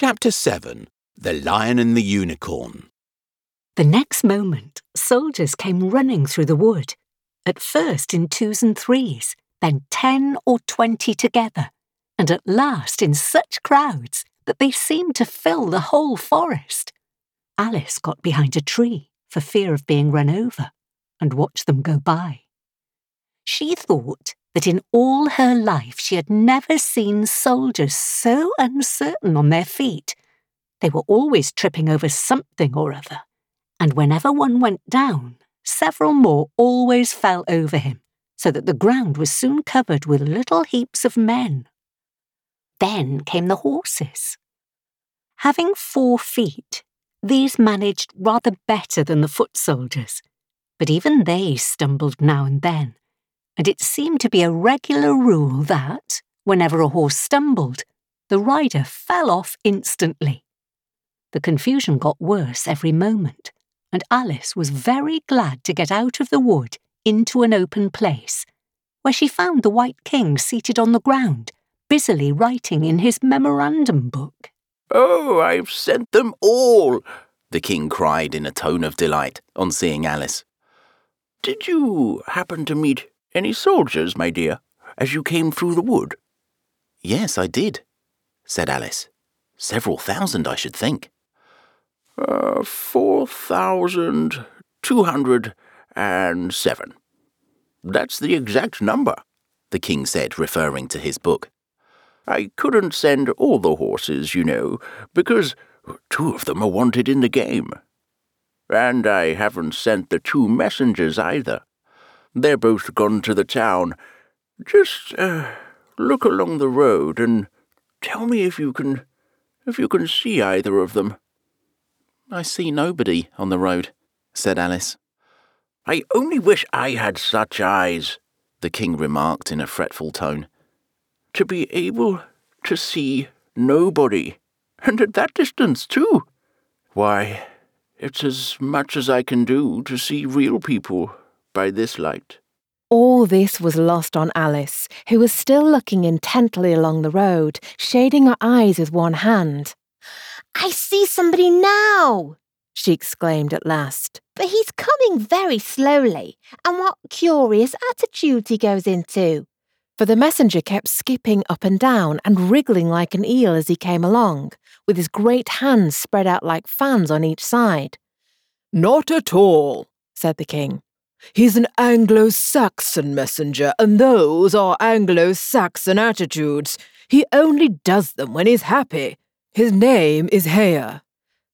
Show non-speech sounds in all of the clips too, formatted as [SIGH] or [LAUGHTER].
Chapter 7 The Lion and the Unicorn. The next moment, soldiers came running through the wood, at first in twos and threes, then ten or twenty together, and at last in such crowds that they seemed to fill the whole forest. Alice got behind a tree for fear of being run over and watched them go by. She thought that in all her life she had never seen soldiers so uncertain on their feet. They were always tripping over something or other, and whenever one went down, several more always fell over him, so that the ground was soon covered with little heaps of men. Then came the horses. Having four feet, these managed rather better than the foot soldiers, but even they stumbled now and then and it seemed to be a regular rule that, whenever a horse stumbled, the rider fell off instantly. The confusion got worse every moment, and Alice was very glad to get out of the wood into an open place, where she found the White King seated on the ground, busily writing in his memorandum book. Oh, I've sent them all, the king cried in a tone of delight on seeing Alice. Did you happen to meet any soldiers, my dear, as you came through the wood? Yes, I did, said Alice. Several thousand, I should think. Uh, four thousand two hundred and seven. That's the exact number, the king said, referring to his book. I couldn't send all the horses, you know, because two of them are wanted in the game. And I haven't sent the two messengers either. They're both gone to the town. Just uh, look along the road and tell me if you can if you can see either of them. I see nobody on the road, said Alice. I only wish I had such eyes, the king remarked in a fretful tone. To be able to see nobody, and at that distance, too. Why, it's as much as I can do to see real people by this light. All this was lost on Alice, who was still looking intently along the road, shading her eyes with one hand. I see somebody now, she exclaimed at last. But he's coming very slowly, and what curious attitudes he goes into. For the messenger kept skipping up and down and wriggling like an eel as he came along, with his great hands spread out like fans on each side. Not at all, said the king. He's an Anglo Saxon messenger, and those are Anglo Saxon attitudes. He only does them when he's happy. His name is Haigha.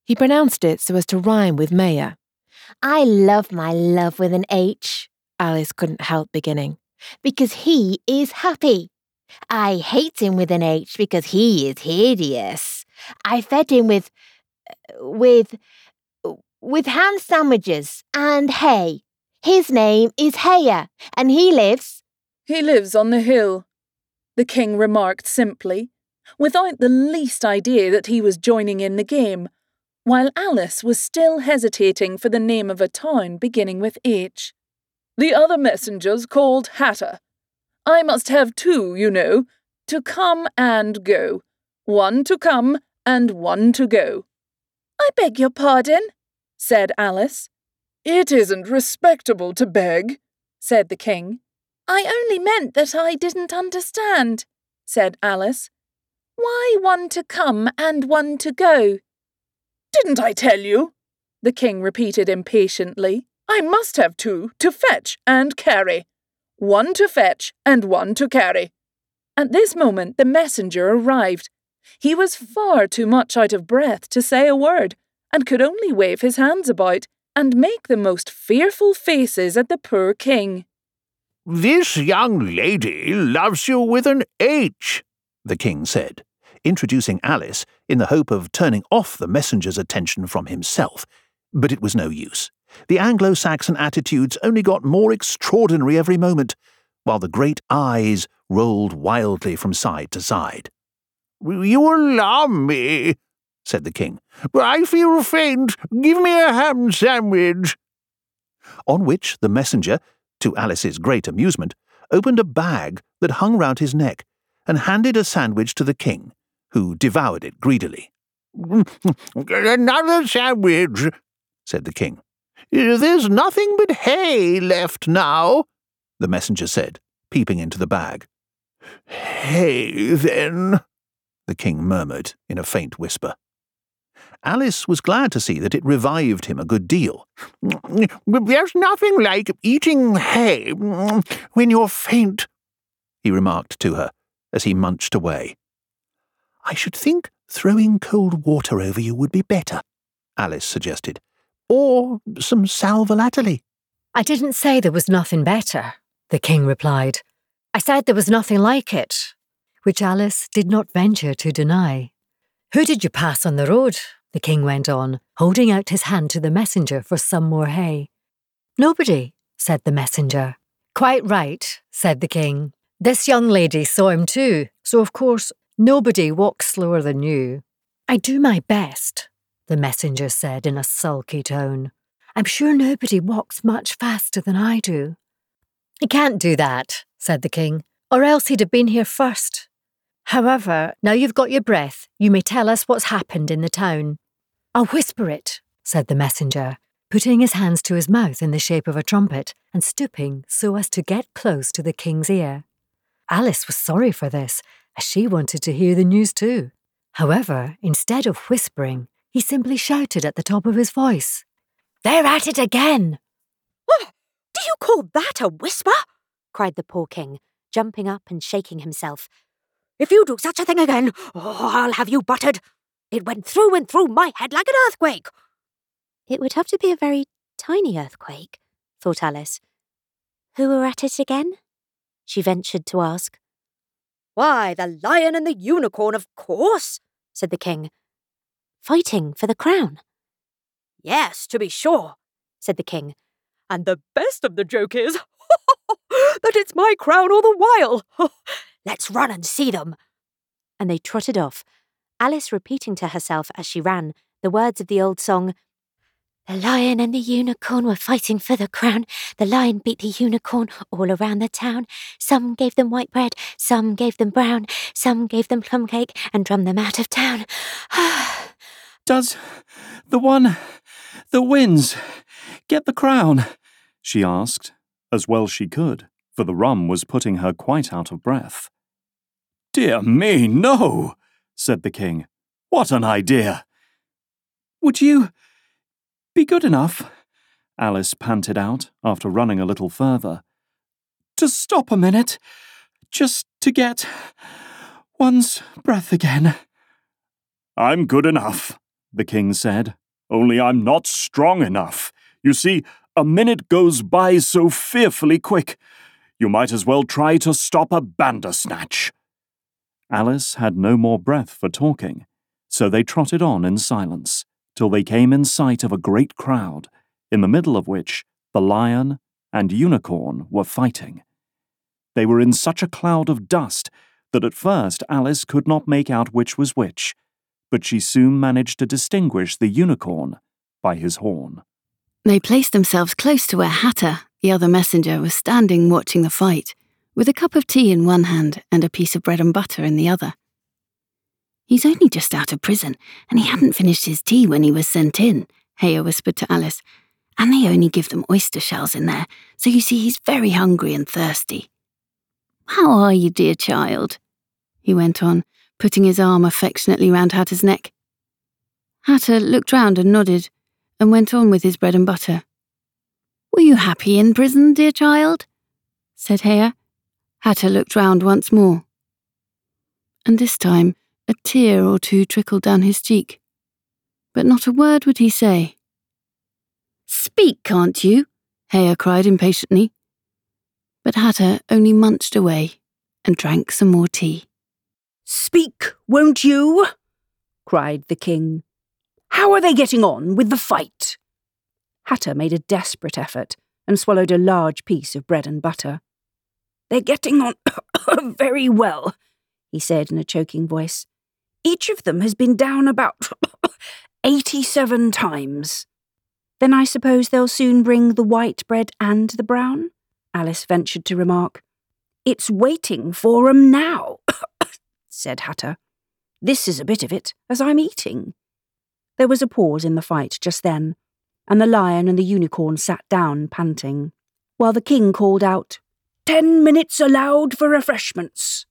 He pronounced it so as to rhyme with Maya. I love my love with an H, Alice couldn't help beginning, because he is happy. I hate him with an H because he is hideous. I fed him with. Uh, with. with ham sandwiches and hay his name is Haigha, and he lives. He lives on the hill, the king remarked simply, without the least idea that he was joining in the game, while Alice was still hesitating for the name of a town beginning with H. The other messengers called Hatta. I must have two, you know, to come and go. One to come and one to go. I beg your pardon, said Alice. It isn't respectable to beg, said the king. I only meant that I didn't understand, said Alice. Why one to come and one to go? Didn't I tell you? The king repeated impatiently. I must have two to fetch and carry. One to fetch and one to carry. At this moment the messenger arrived. He was far too much out of breath to say a word, and could only wave his hands about and make the most fearful faces at the poor king. This young lady loves you with an H, the king said, introducing Alice in the hope of turning off the messenger's attention from himself. But it was no use. The Anglo Saxon attitudes only got more extraordinary every moment, while the great eyes rolled wildly from side to side. You alarm me, said the king. I feel faint. Give me a ham sandwich. On which the messenger, to Alice's great amusement, opened a bag that hung round his neck and handed a sandwich to the king, who devoured it greedily. [LAUGHS] Another sandwich, said the king. There's nothing but hay left now, the messenger said, peeping into the bag. Hay, then, the king murmured in a faint whisper. Alice was glad to see that it revived him a good deal. There's nothing like eating hay when you're faint, he remarked to her as he munched away. I should think throwing cold water over you would be better, Alice suggested. Or some sal volatile. I didn't say there was nothing better, the king replied. I said there was nothing like it, which Alice did not venture to deny. Who did you pass on the road? The king went on, holding out his hand to the messenger for some more hay. Nobody, said the messenger. Quite right, said the king. This young lady saw him too, so of course nobody walks slower than you. I do my best, the messenger said in a sulky tone. I'm sure nobody walks much faster than I do. He can't do that, said the king, or else he'd have been here first. However, now you've got your breath, you may tell us what's happened in the town. I'll whisper it, said the messenger, putting his hands to his mouth in the shape of a trumpet and stooping so as to get close to the king's ear. Alice was sorry for this, as she wanted to hear the news too. However, instead of whispering, he simply shouted at the top of his voice. They're at it again! Oh, do you call that a whisper? cried the poor king, jumping up and shaking himself. If you do such a thing again, oh, I'll have you buttered. It went through and through my head like an earthquake. It would have to be a very tiny earthquake, thought Alice. Who were at it again? She ventured to ask. Why, the lion and the unicorn, of course, said the king. Fighting for the crown? Yes, to be sure, said the king. And the best of the joke is [LAUGHS] that it's my crown all the while. [LAUGHS] Let's run and see them. And they trotted off, Alice repeating to herself as she ran the words of the old song The lion and the unicorn were fighting for the crown. The lion beat the unicorn all around the town. Some gave them white bread, some gave them brown, some gave them plum cake and drummed them out of town. [SIGHS] Does the one that wins get the crown? she asked, as well she could, for the rum was putting her quite out of breath. Dear me, no, said the king. What an idea! Would you be good enough, Alice panted out after running a little further, to stop a minute, just to get one's breath again? I'm good enough, the king said, only I'm not strong enough. You see, a minute goes by so fearfully quick. You might as well try to stop a bandersnatch. Alice had no more breath for talking, so they trotted on in silence till they came in sight of a great crowd, in the middle of which the lion and unicorn were fighting. They were in such a cloud of dust that at first Alice could not make out which was which, but she soon managed to distinguish the unicorn by his horn. They placed themselves close to where Hatta, the other messenger, was standing watching the fight with a cup of tea in one hand and a piece of bread and butter in the other. He's only just out of prison, and he hadn't finished his tea when he was sent in, Haigha whispered to Alice, and they only give them oyster shells in there, so you see he's very hungry and thirsty. How are you, dear child? he went on, putting his arm affectionately round Hatta's neck. Hatta looked round and nodded, and went on with his bread and butter. Were you happy in prison, dear child? said Haigha, Hatta looked round once more. And this time a tear or two trickled down his cheek. But not a word would he say. Speak, can't you? Haigha cried impatiently. But Hatta only munched away and drank some more tea. Speak, won't you? cried the king. How are they getting on with the fight? Hatta made a desperate effort and swallowed a large piece of bread and butter. They're getting on [COUGHS] very well, he said in a choking voice. Each of them has been down about [COUGHS] 87 times. Then I suppose they'll soon bring the white bread and the brown? Alice ventured to remark. It's waiting for 'em now, [COUGHS] said Hatta. This is a bit of it, as I'm eating, There was a pause in the fight just then, and the lion and the unicorn sat down panting, while the king called out, Ten minutes allowed for refreshments.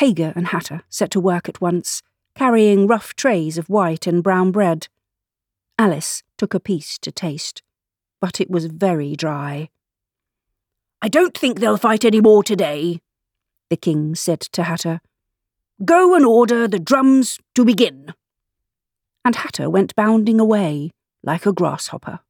Haigha and Hatta set to work at once, carrying rough trays of white and brown bread. Alice took a piece to taste, but it was very dry. I don't think they'll fight any more today, the king said to Hatta. Go and order the drums to begin. And Hatta went bounding away like a grasshopper.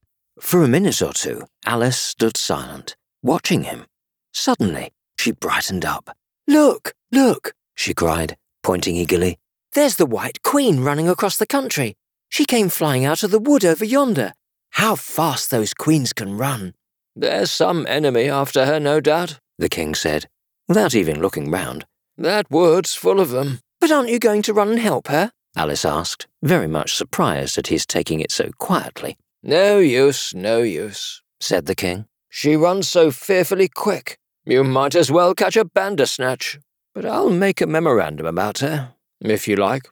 For a minute or two, Alice stood silent, watching him. Suddenly, she brightened up. Look, look, she cried, pointing eagerly. There's the White Queen running across the country. She came flying out of the wood over yonder. How fast those queens can run! There's some enemy after her, no doubt, the king said, without even looking round. That wood's full of them. But aren't you going to run and help her? Alice asked, very much surprised at his taking it so quietly. No use, no use, said the king. She runs so fearfully quick. You might as well catch a bandersnatch. But I'll make a memorandum about her, if you like.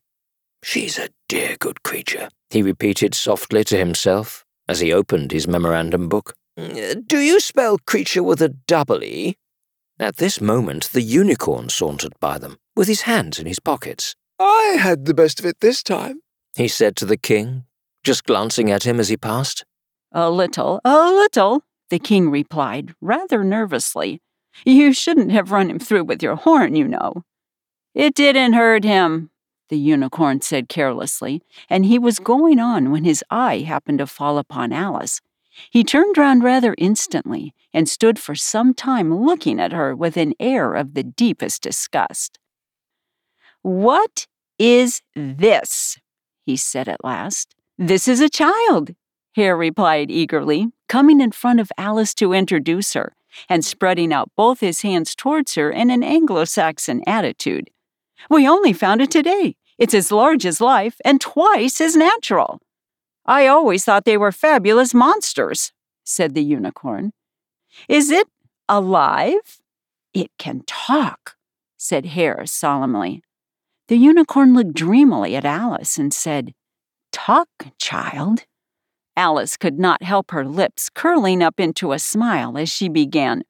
She's a dear good creature, he repeated softly to himself as he opened his memorandum book. Do you spell creature with a double E? At this moment, the unicorn sauntered by them, with his hands in his pockets. I had the best of it this time, he said to the king, just glancing at him as he passed. A little, a little, the king replied, rather nervously. You shouldn't have run him through with your horn, you know. It didn't hurt him, the unicorn said carelessly, and he was going on when his eye happened to fall upon Alice. He turned round rather instantly and stood for some time looking at her with an air of the deepest disgust. What is this? he said at last. This is a child, Haigha replied eagerly, coming in front of Alice to introduce her and spreading out both his hands towards her in an Anglo Saxon attitude. We only found it today. It's as large as life and twice as natural. I always thought they were fabulous monsters, said the unicorn. Is it alive? It can talk, said Haigha solemnly. The unicorn looked dreamily at Alice and said, Talk, child. Alice could not help her lips curling up into a smile as she began.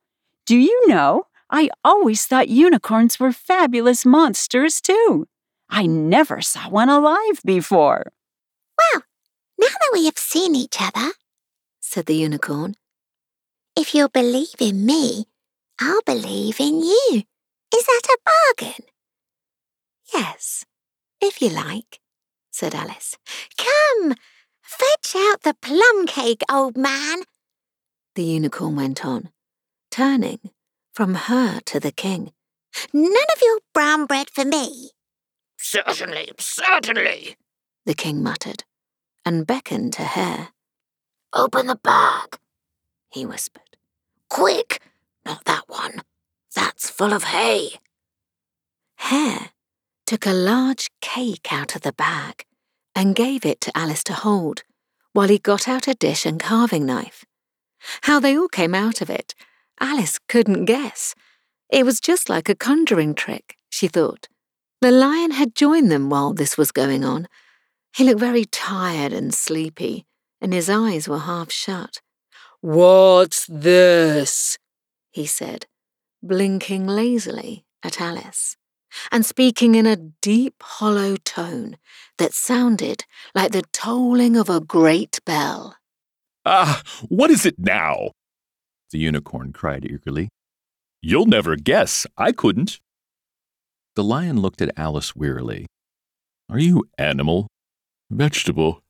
Do you know, I always thought unicorns were fabulous monsters, too. I never saw one alive before. Well, now that we have seen each other, said the unicorn, if you'll believe in me, I'll believe in you. Is that a bargain? Yes, if you like, said Alice. Come, fetch out the plum cake, old man, the unicorn went on, turning from her to the king. None of your brown bread for me. Certainly, certainly, the king muttered and beckoned to Haigha. Open the bag, he whispered. Quick! Not that one. That's full of hay. Haigha took a large cake out of the bag and gave it to Alice to hold, while he got out a dish and carving knife. How they all came out of it, Alice couldn't guess. It was just like a conjuring trick, she thought. The lion had joined them while this was going on, he looked very tired and sleepy, and his eyes were half shut. What's this? he said, blinking lazily at Alice, and speaking in a deep, hollow tone that sounded like the tolling of a great bell. Ah, what is it now? The unicorn cried eagerly. You'll never guess. I couldn't. The lion looked at Alice wearily. Are you animal? Vegetable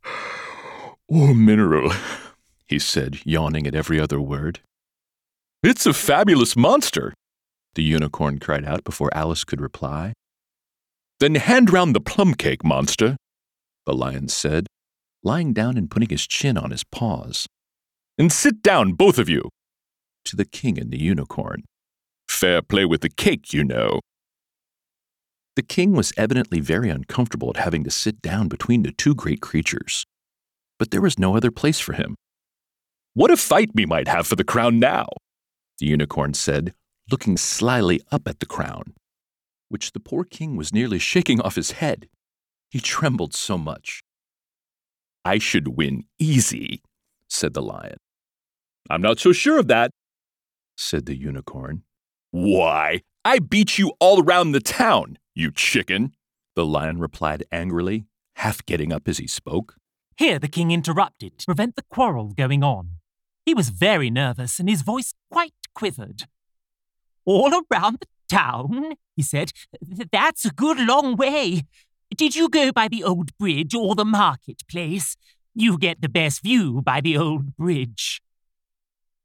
or mineral, [LAUGHS] he said, yawning at every other word. It's a fabulous monster, the unicorn cried out before Alice could reply. Then hand round the plum cake, monster, the lion said, lying down and putting his chin on his paws. And sit down, both of you, to the king and the unicorn. Fair play with the cake, you know. The king was evidently very uncomfortable at having to sit down between the two great creatures. But there was no other place for him. What a fight we might have for the crown now, the unicorn said, looking slyly up at the crown, which the poor king was nearly shaking off his head. He trembled so much. I should win easy, said the lion. I'm not so sure of that, said the unicorn. Why, I beat you all around the town, you chicken, the lion replied angrily, half getting up as he spoke. Here the king interrupted to prevent the quarrel going on. He was very nervous and his voice quite quivered. All around the town, he said. That's a good long way. Did you go by the old bridge or the marketplace? You get the best view by the old bridge.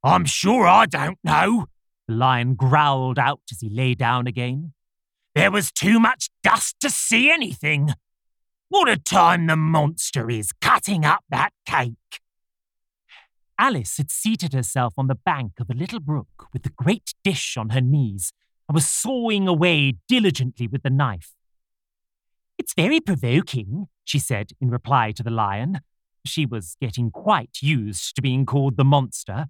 I'm sure I don't know, the lion growled out as he lay down again. There was too much dust to see anything. What a time the monster is cutting up that cake. Alice had seated herself on the bank of a little brook with the great dish on her knees and was sawing away diligently with the knife. It's very provoking, she said in reply to the lion. She was getting quite used to being called the monster.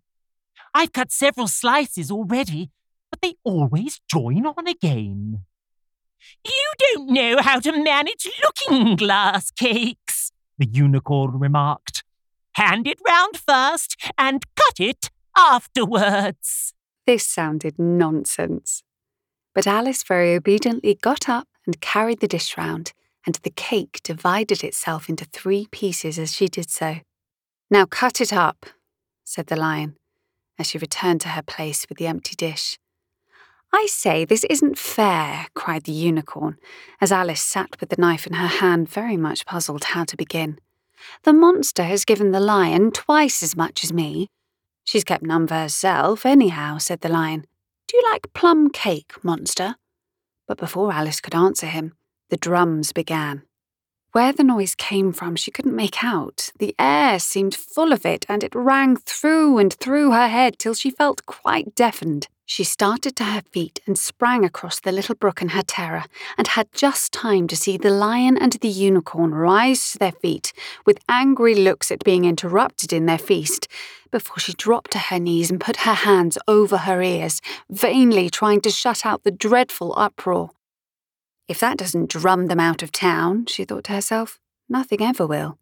I've cut several slices already, but they always join on again. You don't know how to manage looking glass cakes, the unicorn remarked. Hand it round first and cut it afterwards. This sounded nonsense. But Alice very obediently got up and carried the dish round, and the cake divided itself into three pieces as she did so. Now cut it up, said the lion, as she returned to her place with the empty dish. I say, this isn't fair, cried the unicorn, as Alice sat with the knife in her hand, very much puzzled how to begin. The monster has given the lion twice as much as me. She's kept none for herself, anyhow, said the lion. Do you like plum cake, monster? But before Alice could answer him, the drums began. Where the noise came from, she couldn't make out. The air seemed full of it, and it rang through and through her head till she felt quite deafened. She started to her feet and sprang across the little brook in her terror, and had just time to see the lion and the unicorn rise to their feet with angry looks at being interrupted in their feast, before she dropped to her knees and put her hands over her ears, vainly trying to shut out the dreadful uproar. If that doesn't drum them out of town, she thought to herself, nothing ever will.